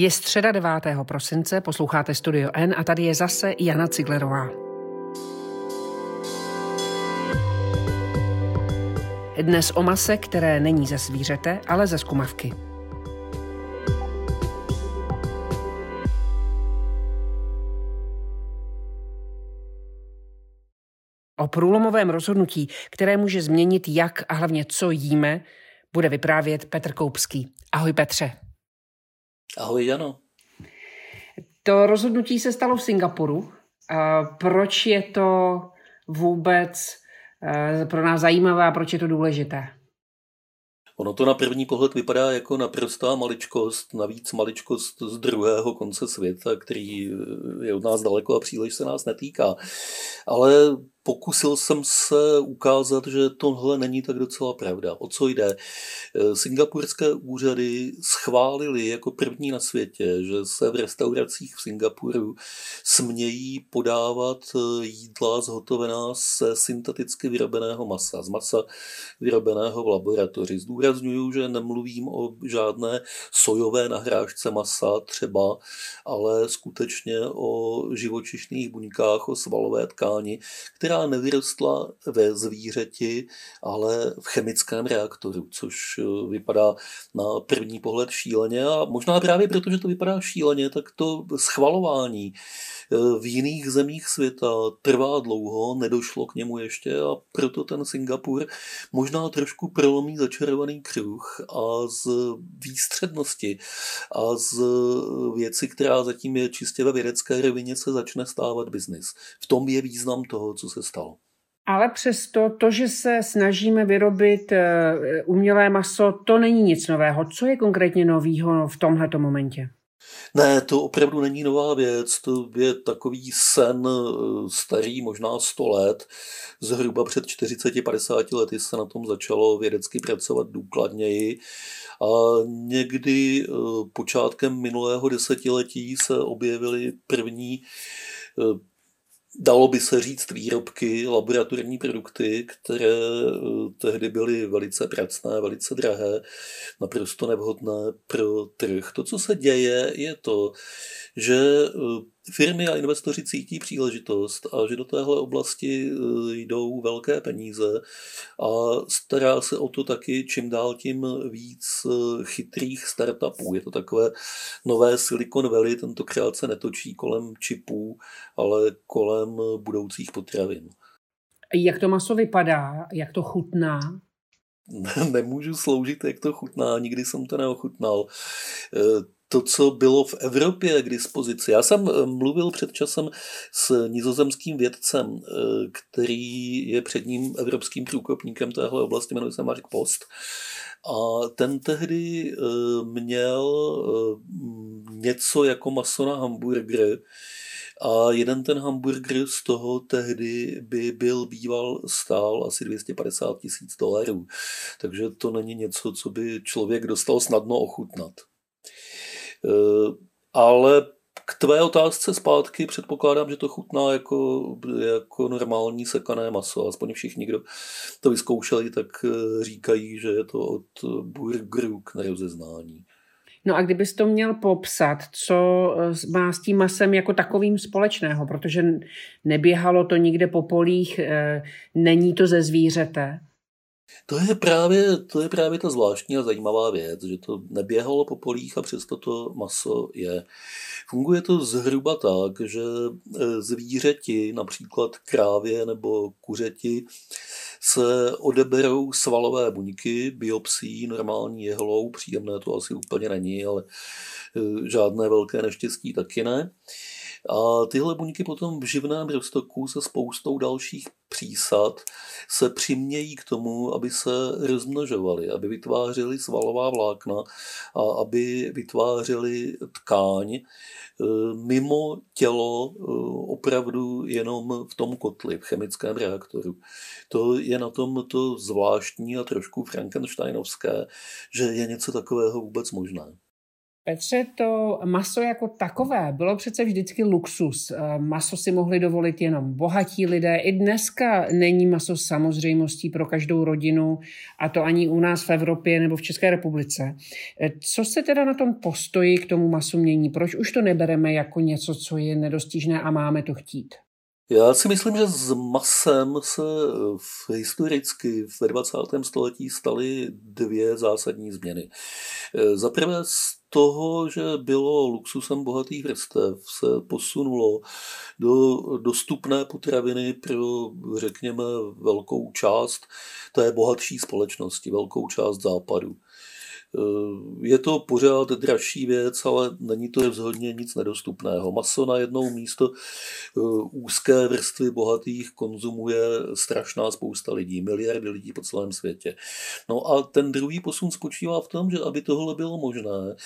Je středa 9. prosince, posloucháte Studio N a tady je zase Jana Ciglerová. Dnes o mase, které není ze zvířete, ale ze skumavky. O průlomovém rozhodnutí, které může změnit jak a hlavně co jíme, bude vyprávět Petr Koupský. Ahoj Petře. Ahoj Jano. To rozhodnutí se stalo v Singapuru. Proč je to vůbec eh, pro nás zajímavé a proč je to důležité? Ono to na první pohled vypadá jako naprostá maličkost, navíc maličkost z druhého konce světa, který je od nás daleko a příliš se nás netýká. Ale pokusil jsem se ukázat, že tohle není tak docela pravda. O co jde? Eh, singapurské úřady schválili jako první na světě, že se v restauracích v Singapuru smějí podávat eh, jídla zhotovená se synteticky vyrobeného masa, z masa vyrobeného v laboratoři. Zdůraznuju, že nemluvím o žádné sojové nahrážce masa třeba, ale skutečně o živočišných buňkách, o svalové tkáni, která nevyrostla ve zvířeti, ale v chemickém reaktoru, což eh, vypadá na první pohled šíleně a možná právě proto, že to vypadá šíleně, tak to schvalování eh, v jiných zemích světa trvá dlouho, nedošlo k němu ještě a proto ten Singapur možná trošku prolomí začarovaný kruh a z výstřednosti a z věci, která zatím je čistě ve vědecké rovině, se začne stávat biznis. V tom je význam toho, co se stalo. Ale přesto to, že se snažíme vyrobit eh, umělé maso, to není nic nového. Co je konkrétně novýho v tomto momentě? Ne, to opravdu není nová věc, to je takový sen eh, starý možná 100 let. Zhruba před 40-50 lety se na tom začalo vědecky pracovat důkladněji a někdy eh, počátkem minulého desetiletí se objevily první dalo by se říct výrobky, laboratorní produkty, které eh, tehdy byly velice pracné, velice drahé, naprosto nevhodné pro trh. To, co se děje, je to, že eh, firmy a investoři cítí příležitost a že do téhle oblasti eh, jdou velké peníze a stará se o to taky čím dál tím víc eh, chytrých startupů. Je to takové nové Silicon Valley, tentokrát se netočí kolem čipů, ale kolem budoucích potravin. Jak to maso vypadá? Jak to chutná? Nemůžu sloužit, jak to chutná, nikdy jsem to neochutnal to, co bylo v Evropě k dispozici. Já jsem eh, mluvil před časem s nizozemským vědcem, eh, který je předním evropským průkopníkem téhle oblasti, jmenuje se Mark Post. A ten tehdy eh, měl něco jako maso na hamburger, a jeden ten hamburger z toho tehdy by byl býval stál asi 250 tisíc dolarů. Takže to není něco, co by člověk dostal snadno ochutnat. Eh, ale k tvé otázce zpátky předpokládám, že to chutná jako, jako normální sekané maso. Aspoň všichni, kdo to vyzkoušeli, tak eh, říkají, že je to od burgerů k nerozeznání. No a kdybys to měl popsat, co eh, má s tím masem jako takovým společného, protože neběhalo to nikde po polích, není to ze zvířete, to je, právě, to je právě ta zvláštní a zajímavá věc, že to neběhalo po polích a přesto to maso je. Funguje to zhruba tak, že e, zvířeti, například krávě nebo kuřeti, se odeberou svalové buňky, biopsí normální jehlou, příjemné to asi úplně není, ale e, žádné velké neštěstí taky ne. A tyhle buňky potom v živném roztoku se spoustou dalších přísad se přimějí k tomu, aby se rozmnožovaly, aby vytvářely svalová vlákna a aby vytvářely tkáň e, mimo tělo e, opravdu jenom v tom kotli, v chemickém reaktoru. To je na tom to zvláštní a trošku frankensteinovské, že je něco takového vůbec možné. Petře, to maso jako takové bylo přece vždycky luxus. Eh, maso si mohli dovolit jenom bohatí lidé. I dneska není maso samozřejmostí pro každou rodinu, a to ani u nás v Evropě nebo v České republice. Eh, co se teda na tom postoji k tomu masu mění? Proč už to nebereme jako něco, co je nedostižné a máme to chtít? Já si myslím, že s masem se v historicky ve 20. století staly dvě zásadní změny. Za prvé z toho, že bylo luxusem bohatých vrstev, se posunulo do dostupné potraviny pro, řekněme, velkou část té bohatší společnosti, velkou část západu. Je to pořád dražší věc, ale není to rozhodně nic nedostupného. Maso na jednou místo eh, úzké vrstvy bohatých konzumuje strašná spousta lidí, miliardy lidí po celém světě. No a ten druhý posun spočívá v tom, že aby tohle bylo možné,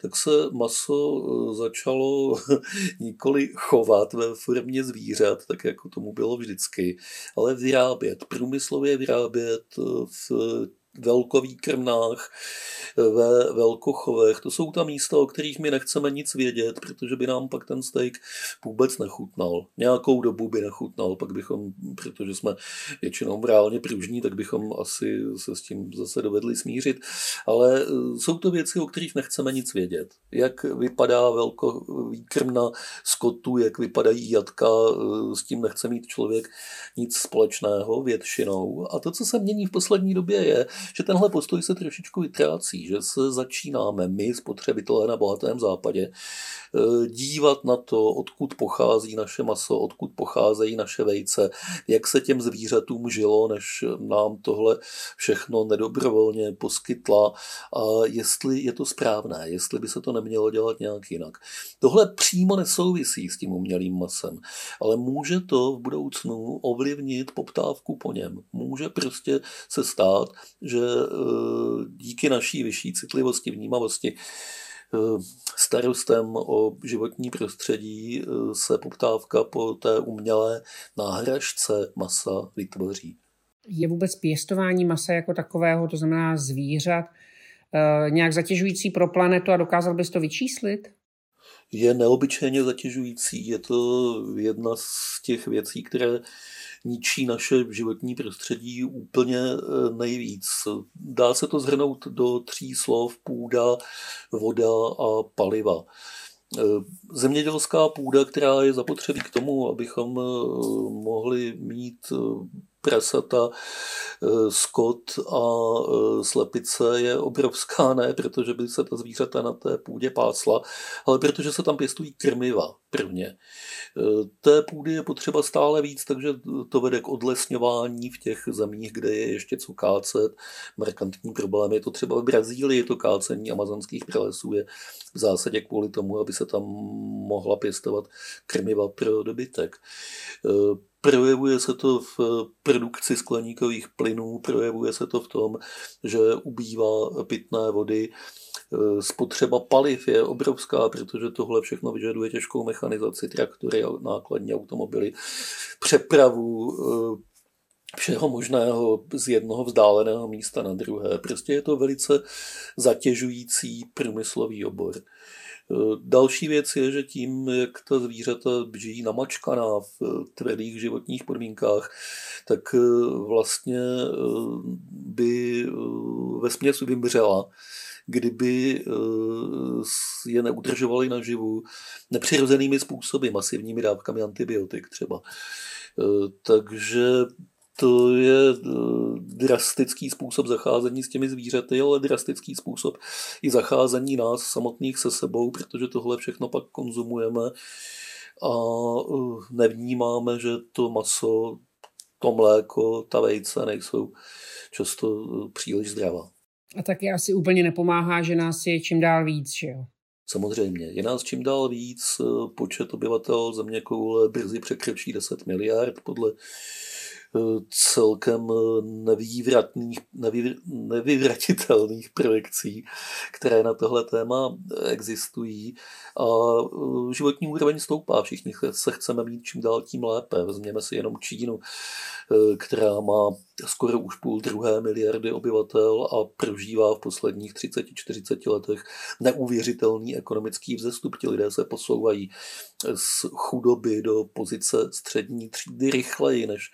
tak se maso eh, začalo nikoli chovat ve formě zvířat, tak jako tomu bylo vždycky, ale vyrábět, průmyslově vyrábět eh, v velkovýkrmnách, ve velkochovech. To jsou ta místa, o kterých my nechceme nic vědět, protože by nám pak ten steak vůbec nechutnal. Nějakou dobu by nechutnal, pak bychom, protože jsme většinou reálně pružní, tak bychom asi se s tím zase dovedli smířit. Ale e, jsou to věci, o kterých nechceme nic vědět. Jak vypadá velkovýkrmna skotu, jak vypadají jatka, e, s tím nechce mít člověk nic společného většinou. A to, co se mění v poslední době, je, že tenhle postoj se trošičku vytrácí, že se začínáme my, spotřebitelé na bohatém západě, eh, dívat na to, odkud pochází naše maso, odkud pocházejí naše vejce, jak se těm zvířatům žilo, než nám tohle všechno nedobrovolně poskytla a jestli je to správné, jestli by se to nemělo dělat nějak jinak. Tohle přímo nesouvisí s tím umělým masem, ale může to v budoucnu ovlivnit poptávku po něm. Může prostě se stát, že eh, díky naší vyšší citlivosti, vnímavosti, eh, starostem o životní prostředí eh, se poptávka po té umělé náhražce masa vytvoří. Je vůbec pěstování masa jako takového, to znamená zvířat, nějak zatěžující pro planetu a dokázal bys to vyčíslit? Je neobyčejně zatěžující. Je to jedna z těch věcí, které ničí naše životní prostředí úplně e, nejvíc. Dá se to zhrnout do tří slov půda, voda a paliva. E, zemědělská půda, která je zapotřebí k tomu, abychom e, mohli mít prasata, eh, skot a eh, slepice je obrovská, ne protože by se ta zvířata na té půdě pásla, ale protože se tam pěstují krmiva prvně. Eh, té půdy je potřeba stále víc, takže to vede k odlesňování v těch zemích, kde je ještě co kácet. Markantní problém je to třeba v Brazílii, to kácení amazonských pralesů je v zásadě kvůli tomu, aby se tam mohla pěstovat krmiva pro dobytek. Projevuje se to v produkci skleníkových plynů, projevuje se to v tom, že ubývá pitné vody, Spotřeba paliv je obrovská, protože tohle všechno vyžaduje těžkou mechanizaci, traktory, nákladní automobily, přepravu všeho možného z jednoho vzdáleného místa na druhé. Prostě je to velice zatěžující průmyslový obor. Další věc je, že tím, jak ta zvířata žijí namačkaná v tvrdých životních podmínkách, tak eh, vlastně eh, by eh, ve směs vymřela, kdyby je neudržovali naživu nepřirozenými způsoby, masivními dávkami antibiotik třeba. Takže to je eh, drastický způsob zacházení s těmi zvířaty, ale drastický způsob i zacházení nás samotných se sebou, protože tohle všechno pak konzumujeme a eh, nevnímáme, že to maso, to mléko, ta vejce nejsou často eh, příliš zdravá. A taky asi úplně nepomáhá, že nás je čím dál víc, že jo? Samozřejmě, je nás čím dál víc, počet obyvatel země koule brzy překročí 10 miliard podle celkem nevývratných, nevý, nevyvratitelných projekcí, které na tohle téma existují. A životní úroveň stoupá, všichni se chceme mít čím dál tím lépe. Vezměme si jenom Čínu, která má skoro už půl druhé miliardy obyvatel a prožívá v posledních 30-40 letech neuvěřitelný ekonomický vzestup. Ti lidé se posouvají z chudoby do pozice střední třídy rychleji, než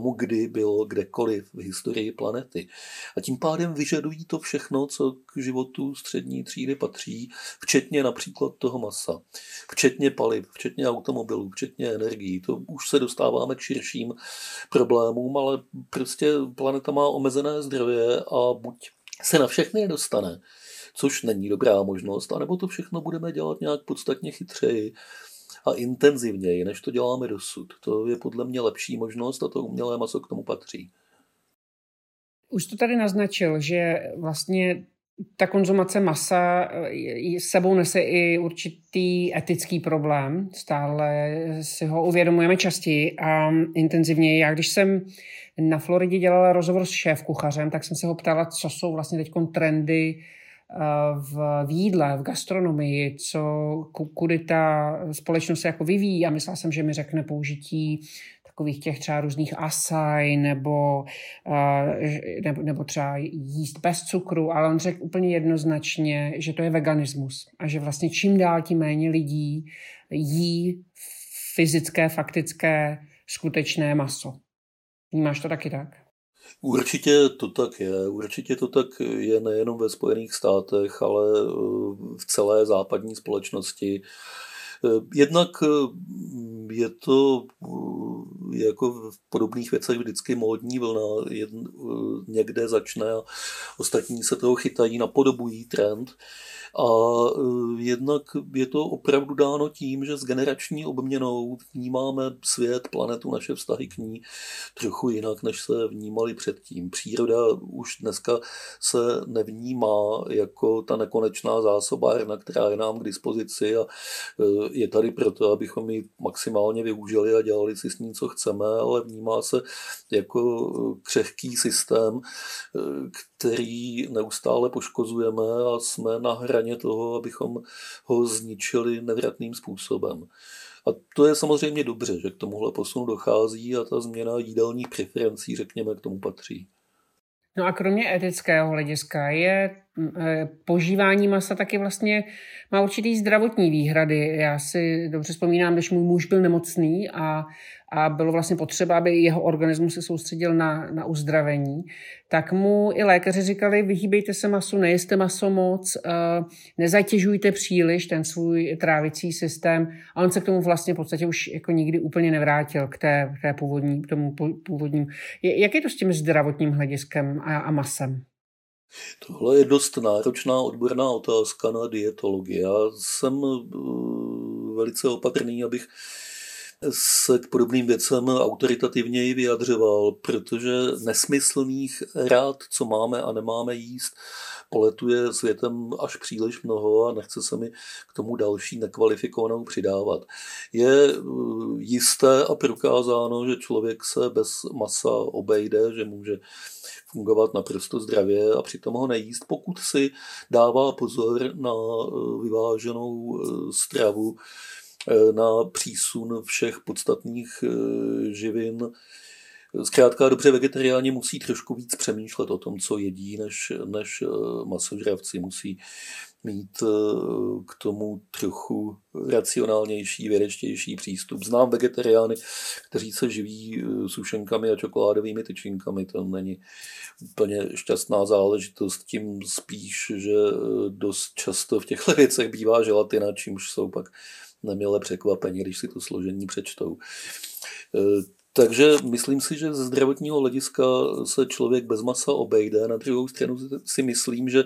tomu, kdy bylo kdekoliv v historii planety. A tím pádem vyžadují to všechno, co k životu střední třídy patří, včetně například toho masa, včetně paliv, včetně automobilů, včetně energií. To už se dostáváme k širším problémům, ale prostě planeta má omezené zdroje a buď se na všechny nedostane, což není dobrá možnost, anebo to všechno budeme dělat nějak podstatně chytřeji intenzivněji, než to děláme dosud. To je podle mě lepší možnost a to umělé maso k tomu patří. Už to tady naznačil, že vlastně ta konzumace masa s sebou nese i určitý etický problém. Stále si ho uvědomujeme častěji a intenzivněji. Já když jsem na Floridě dělala rozhovor s šéf-kuchařem, tak jsem se ho ptala, co jsou vlastně teď trendy eh, v, v jídle, v gastronomii, co, kudy ta společnost se jako vyvíjí a myslela jsem, že mi řekne použití takových těch třeba různých asaj nebo, eh, nebo, nebo třeba jíst bez cukru, ale on řekl úplně jednoznačně, že to je veganismus a že vlastně čím dál tím méně lidí jí fyzické, faktické, skutečné maso. Vnímáš to taky tak? Určitě to tak je. Určitě to tak je nejenom ve Spojených státech, ale eh, v celé západní společnosti. Eh, jednak eh, je to jako v podobných věcech vždycky módní vlna. Někde začne a ostatní se toho chytají, napodobují trend. A e, jednak je to opravdu dáno tím, že s generační obměnou vnímáme svět, planetu, naše vztahy k ní trochu jinak, než se vnímali předtím. Příroda už dneska se nevnímá jako ta nekonečná zásobárna, která je nám k dispozici a e, je tady proto, abychom ji maximálně využili a dělali si s ní, co chceme, ale vnímá se jako křehký systém, e, který neustále poškozujeme a jsme na hraně toho, abychom ho zničili nevratným způsobem. A to je samozřejmě dobře, že k tomuhle posunu dochází a ta změna jídelních preferencí, řekněme, k tomu patří. No a kromě etického hlediska je požívání masa taky vlastně má určitý zdravotní výhrady. Já si dobře vzpomínám, když můj muž byl nemocný a a bylo vlastně potřeba, aby jeho organismus se soustředil na, na uzdravení, tak mu i lékaři říkali, vyhýbejte se masu, nejeste maso moc, uh, nezatěžujte příliš ten svůj trávicí systém a on se k tomu vlastně v podstatě už jako nikdy úplně nevrátil k té, k té původní, k tomu původním. Jak je to s tím zdravotním hlediskem a, a masem? Tohle je dost náročná odborná otázka na dietologii. Já jsem uh, velice opatrný, abych se k podobným věcem autoritativněji vyjadřoval, protože nesmyslných rád, co máme a nemáme jíst, poletuje světem až příliš mnoho a nechce se mi k tomu další nekvalifikovanou přidávat. Je eh, jisté a prokázáno, že člověk se bez masa obejde, že může fungovat naprosto zdravě a přitom ho nejíst, pokud si dává pozor na eh, vyváženou eh, stravu, Eh, na přísun všech podstatných živin. Zkrátka dobře vegetariáni musí trošku víc přemýšlet o tom, co jedí, než, než eh, masožravci musí mít k tomu trochu racionálnější, vědečtější přístup. Znám vegetariány, kteří se živí sušenkami a čokoládovými tyčinkami. To není úplně šťastná záležitost, tím spíš, že dost často v těchto věcech bývá želatina, čímž jsou pak nemile překvapení, když si to složení přečtou. Takže myslím si, že ze zdravotního hlediska se člověk bez masa obejde. Na druhou stranu si myslím, že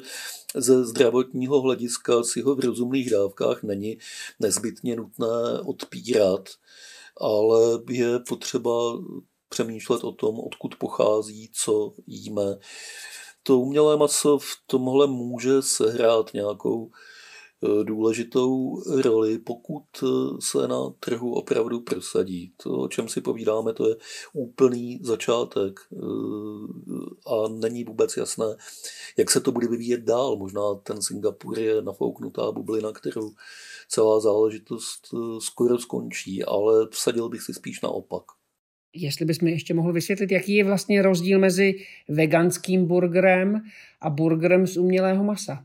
ze zdravotního hlediska si ho v rozumných dávkách není nezbytně nutné odpírat, ale je potřeba přemýšlet o tom, odkud pochází, co jíme. To umělé maso v tomhle může sehrát nějakou důležitou roli, pokud se na trhu opravdu prosadí. To, o čem si povídáme, to je úplný začátek a není vůbec jasné, jak se to bude vyvíjet dál. Možná ten Singapur je nafouknutá bublina, kterou celá záležitost skoro skončí, ale vsadil bych si spíš naopak. Jestli bychom ještě mohli vysvětlit, jaký je vlastně rozdíl mezi veganským burgerem a burgerem z umělého masa.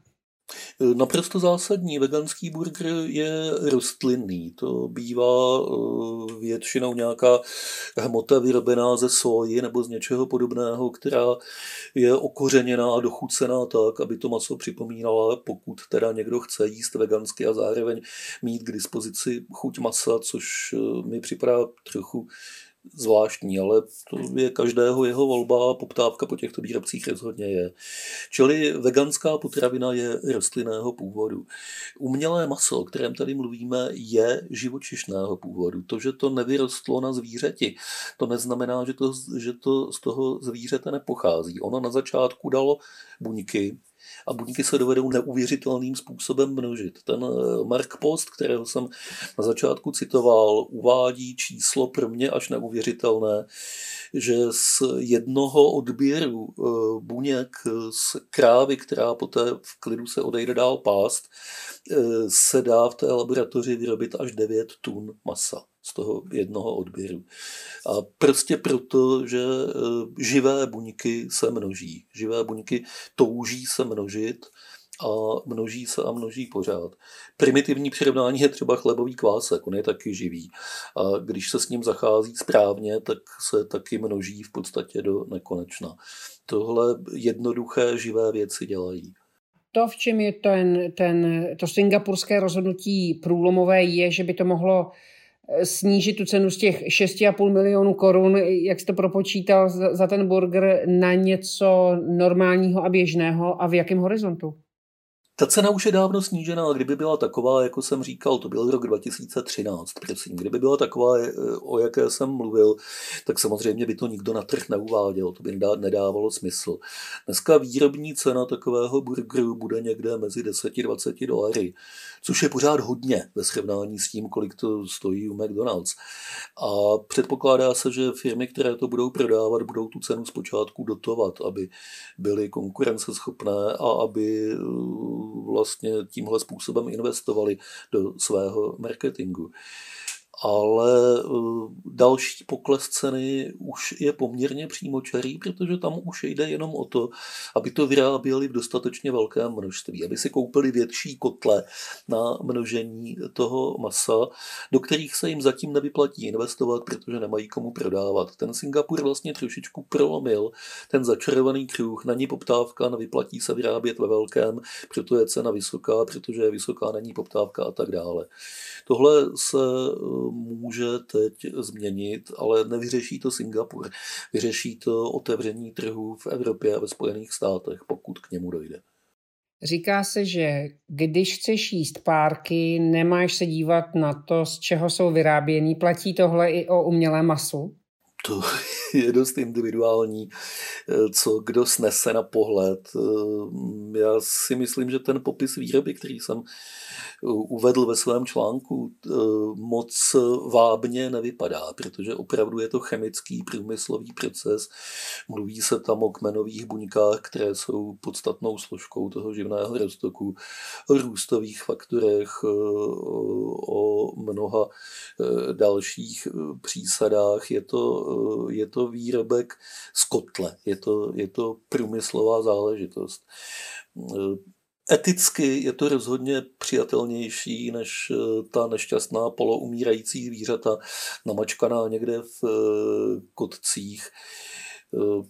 Naprosto zásadní. Veganský burger je rostlinný. To bývá eh, většinou nějaká hmota vyrobená ze soji nebo z něčeho podobného, která je okořeněná a dochucená tak, aby to maso připomínala, pokud teda někdo chce jíst vegansky a zároveň mít k dispozici chuť masa, což eh, mi připadá trochu zvláštní, ale to je každého jeho volba a poptávka po těchto výrobcích rozhodně je. Čili veganská potravina je rostlinného původu. Umělé maso, o kterém tady mluvíme, je živočišného původu. To, že to nevyrostlo na zvířeti, to neznamená, že to, že to z toho zvířete nepochází. Ono na začátku dalo buňky, a buňky se dovedou neuvěřitelným způsobem množit. Ten eh, Mark Post, kterého jsem na začátku citoval, uvádí číslo pro mě až neuvěřitelné, že z jednoho odběru eh, buněk z krávy, která poté v klidu se odejde dál pást, eh, se dá v té laboratoři vyrobit až 9 tun masa z toho jednoho odběru. A prostě proto, že e, živé buňky se množí. Živé buňky touží se množit a množí se a množí pořád. Primitivní přirovnání je třeba chlebový kvásek, on je taky živý. A když se s ním zachází správně, tak se taky množí v podstatě do nekonečna. Tohle jednoduché živé věci dělají. To, v čem je ten, ten, to singapurské rozhodnutí průlomové, je, že by to mohlo snížit tu cenu z těch 6,5 milionů korun, jak jste propočítal za ten burger, na něco normálního a běžného a v jakém horizontu? Ta cena už je dávno snížená, kdyby byla taková, jako jsem říkal, to byl rok 2013, prosím, kdyby byla taková, eh, o jaké jsem mluvil, tak samozřejmě by to nikdo na trh neuváděl, to by nedávalo smysl. Dneska výrobní cena takového burgeru bude někde mezi 10-20 dolary, což je pořád hodně ve srovnání s tím, kolik to stojí u McDonald's. A předpokládá se, že firmy, které to budou prodávat, budou tu cenu zpočátku dotovat, aby byly konkurenceschopné a aby eh, vlastně tímhle způsobem investovali do svého marketingu ale eh, další pokles ceny už je poměrně přímočarý, protože tam už jde jenom o to, aby to vyráběli v dostatečně velkém množství, aby si koupili větší kotle na množení toho masa, do kterých se jim zatím nevyplatí investovat, protože nemají komu prodávat. Ten Singapur vlastně trošičku prolomil ten začarovaný kruh, na ní poptávka, nevyplatí se vyrábět ve velkém, proto je cena vysoká, protože je vysoká, není poptávka a tak dále. Tohle se eh, může teď změnit, ale nevyřeší to Singapur. Vyřeší to otevření trhu v Evropě a ve Spojených státech, pokud k němu dojde. Říká se, že když chceš jíst párky, nemáš se dívat na to, z čeho jsou vyráběný. Platí tohle i o umělé masu? To je dost individuální, co kdo snese na pohled. Já si myslím, že ten popis výroby, který jsem uvedl ve svém článku, eh, moc vábně nevypadá, protože opravdu je to chemický průmyslový proces. Mluví se tam o kmenových buňkách, které jsou podstatnou složkou toho živného roztoku, o růstových faktorech, eh, o mnoha eh, dalších přísadách. Je to, je to výrobek z kotle, je to, je to průmyslová záležitost. Eticky je to rozhodně přijatelnější než eh, ta nešťastná poloumírající zvířata namačkaná někde v eh, kotcích. Eh,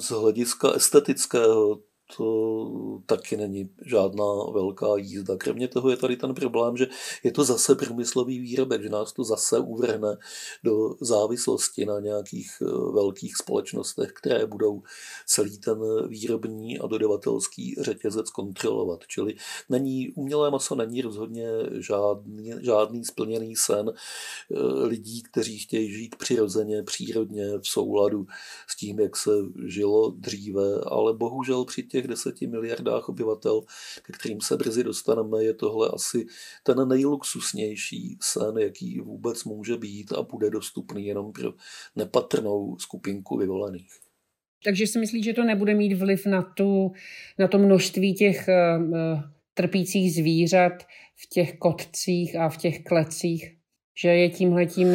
z hlediska estetického to taky není žádná velká jízda. Kromě toho je tady ten problém, že je to zase průmyslový výrobek, že nás to zase uvrhne do závislosti na nějakých eh, velkých společnostech, které budou celý ten výrobní a dodavatelský řetězec kontrolovat. Čili není, umělé maso není rozhodně žádný, žádný splněný sen eh, lidí, kteří chtějí žít přirozeně, přírodně, v souladu s tím, jak se žilo dříve, ale bohužel při těch deseti miliardách obyvatel, ke kterým se brzy dostaneme, je tohle asi ten nejluxusnější sen, jaký vůbec může být a bude dostupný jenom pro nepatrnou skupinku vyvolených. Takže si myslíš, že to nebude mít vliv na, tu, na to množství těch uh, trpících zvířat v těch kotcích a v těch klecích? Že je tímhle tím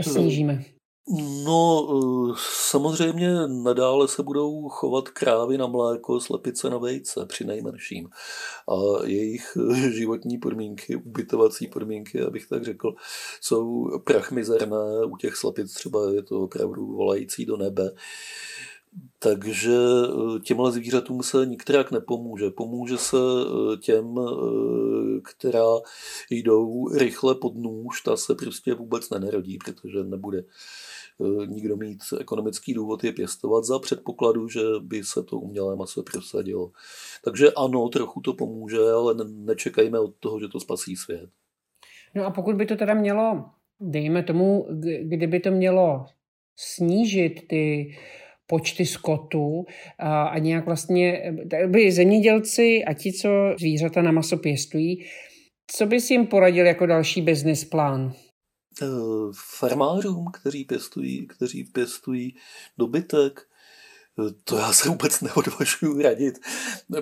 snížíme? No, eh, samozřejmě nadále se budou chovat krávy na mléko, slepice na vejce při nejmenším. A jejich eh, životní podmínky, ubytovací podmínky, abych tak řekl, jsou prachmizerné. U těch slepic třeba je to opravdu volající do nebe. Takže eh, těmhle zvířatům se nikterak nepomůže. Pomůže se těm, která jdou rychle pod nůž, ta se prostě vůbec nenerodí, protože nebude nikdo mít ekonomický důvod je pěstovat za předpokladu, že by se to umělé maso prosadilo. Takže ano, trochu to pomůže, ale nečekejme od toho, že to spasí svět. No a pokud by to teda mělo, dejme tomu, kdyby to mělo snížit ty počty skotu a, a nějak vlastně, by zemědělci a ti, co zvířata na maso pěstují, co bys jim poradil jako další business plán? Eh, farmářům, kteří pěstují, kteří pěstují dobytek, eh, to já se vůbec neodvažuji radit.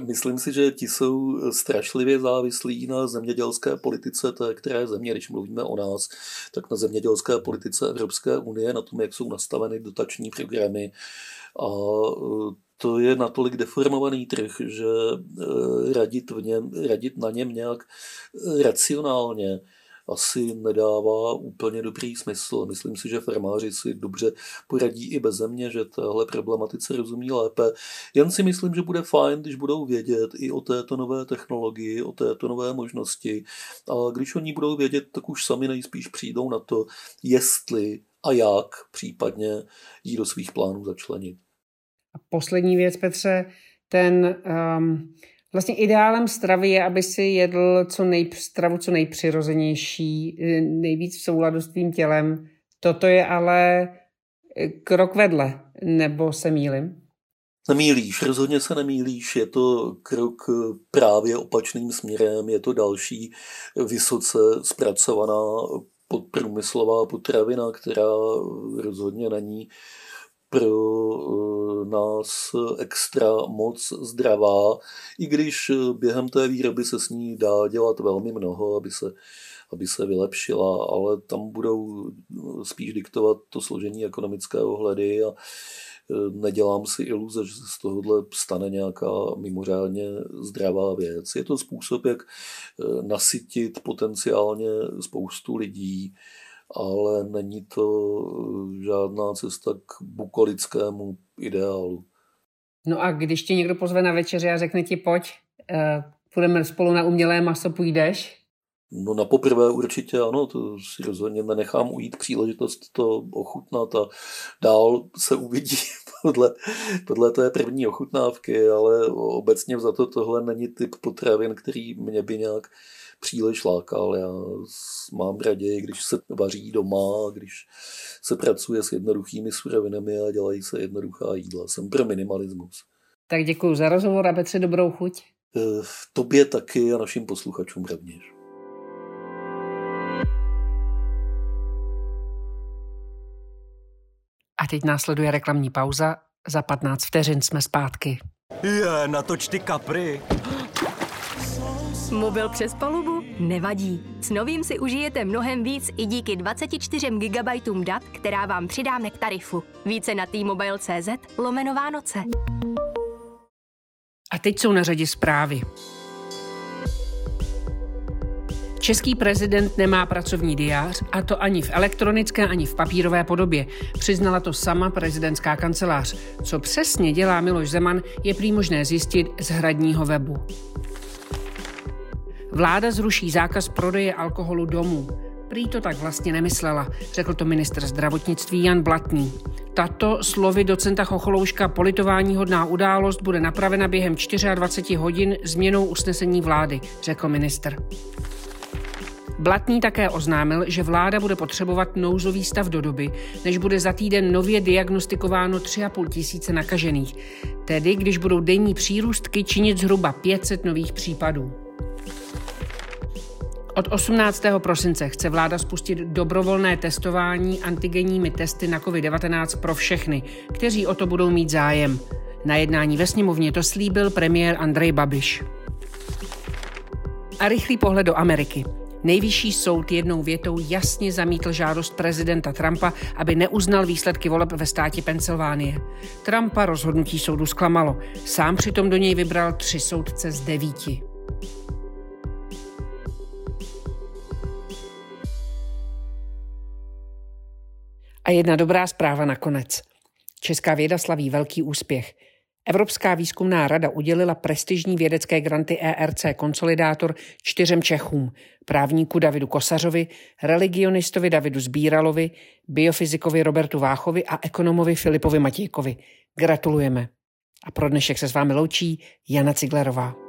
Myslím si, že ti jsou strašlivě závislí na zemědělské politice té které země, když mluvíme o nás, tak na zemědělské politice Evropské unie, na tom, jak jsou nastaveny dotační programy. A eh, to je natolik deformovaný trh, že radit, v něm, radit na něm nějak racionálně asi nedává úplně dobrý smysl. Myslím si, že farmáři si dobře poradí i bez země, že téhle problematice rozumí lépe. Jen si myslím, že bude fajn, když budou vědět i o této nové technologii, o této nové možnosti. A když oni budou vědět, tak už sami nejspíš přijdou na to, jestli a jak případně jí do svých plánů začlenit. A poslední věc, Petře, ten um, Vlastně ideálem stravy je, aby si jedl co nej, stravu co nejpřirozenější, eh, nejvíc v souladu s tvým tělem. Toto je ale eh, krok vedle, nebo se mýlim? Nemýlíš, rozhodně se nemýlíš, je to krok eh, právě opačným směrem, je to další vysoce zpracovaná podprůmyslová potravina, která rozhodně není pro eh, nás extra moc zdravá, i když eh, během té výroby se s ní dá dělat velmi mnoho, aby se, aby se vylepšila, ale tam budou eh, spíš diktovat to složení ekonomické ohledy a nedělám si iluze, že se z tohohle stane nějaká mimořádně zdravá věc. Je to způsob, jak nasytit potenciálně spoustu lidí, ale není to eh, žádná cesta k bukolickému ideálu. No a když tě někdo pozve na večeři a řekne ti pojď, eh, půjdeme spolu na umělé maso, půjdeš? No na poprvé určitě ano, to si rozhodně nenechám ujít příležitost to ochutnat a dál se uvidí podle, podle té první ochutnávky, ale obecně za to tohle není typ potravin, který mě by nějak příliš lákal. Já mám raději, když se vaří doma, když se pracuje s jednoduchými surovinami a dělají se jednoduchá jídla. Jsem pro minimalismus. Tak děkuji za rozhovor a Petře dobrou chuť. V tobě taky a našim posluchačům rovněž. A teď následuje reklamní pauza. Za 15 vteřin jsme zpátky. Je, natoč ty kapry. Mobil přes palubu? Nevadí. S novým si užijete mnohem víc i díky 24 GB dat, která vám přidáme k tarifu. Více na t-mobile.cz lomeno Vánoce. A teď jsou na řadě zprávy. Český prezident nemá pracovní diář, a to ani v elektronické, ani v papírové podobě. Přiznala to sama prezidentská kancelář. Co přesně dělá Miloš Zeman, je prý možné zjistit z hradního webu. Vláda zruší zákaz prodeje alkoholu domů. Prý to tak vlastně nemyslela, řekl to ministr zdravotnictví Jan Blatný. Tato slovy docenta Chocholouška politování hodná událost bude napravena během 24 hodin změnou usnesení vlády, řekl minister. Blatný také oznámil, že vláda bude potřebovat nouzový stav do doby, než bude za týden nově diagnostikováno 3,5 tisíce nakažených, tedy když budou denní přírůstky činit zhruba 500 nových případů. Od 18. prosince chce vláda spustit dobrovolné testování antigenními testy na COVID-19 pro všechny, kteří o to budou mít zájem. Na jednání ve sněmovně to slíbil premiér Andrej Babiš. A rychlý pohled do Ameriky. Nejvyšší soud jednou větou jasně zamítl žádost prezidenta Trumpa, aby neuznal výsledky voleb ve státě Pensylvánie. Trumpa rozhodnutí soudu zklamalo. Sám přitom do něj vybral tři soudce z devíti. A jedna dobrá zpráva nakonec. Česká věda slaví velký úspěch. Evropská výzkumná rada udělila prestižní vědecké granty ERC Konsolidátor čtyřem Čechům, právníku Davidu Kosařovi, religionistovi Davidu Zbíralovi, biofyzikovi Robertu Váchovi a ekonomovi Filipovi Matějkovi. Gratulujeme. A pro dnešek se s vámi loučí Jana Ciglerová.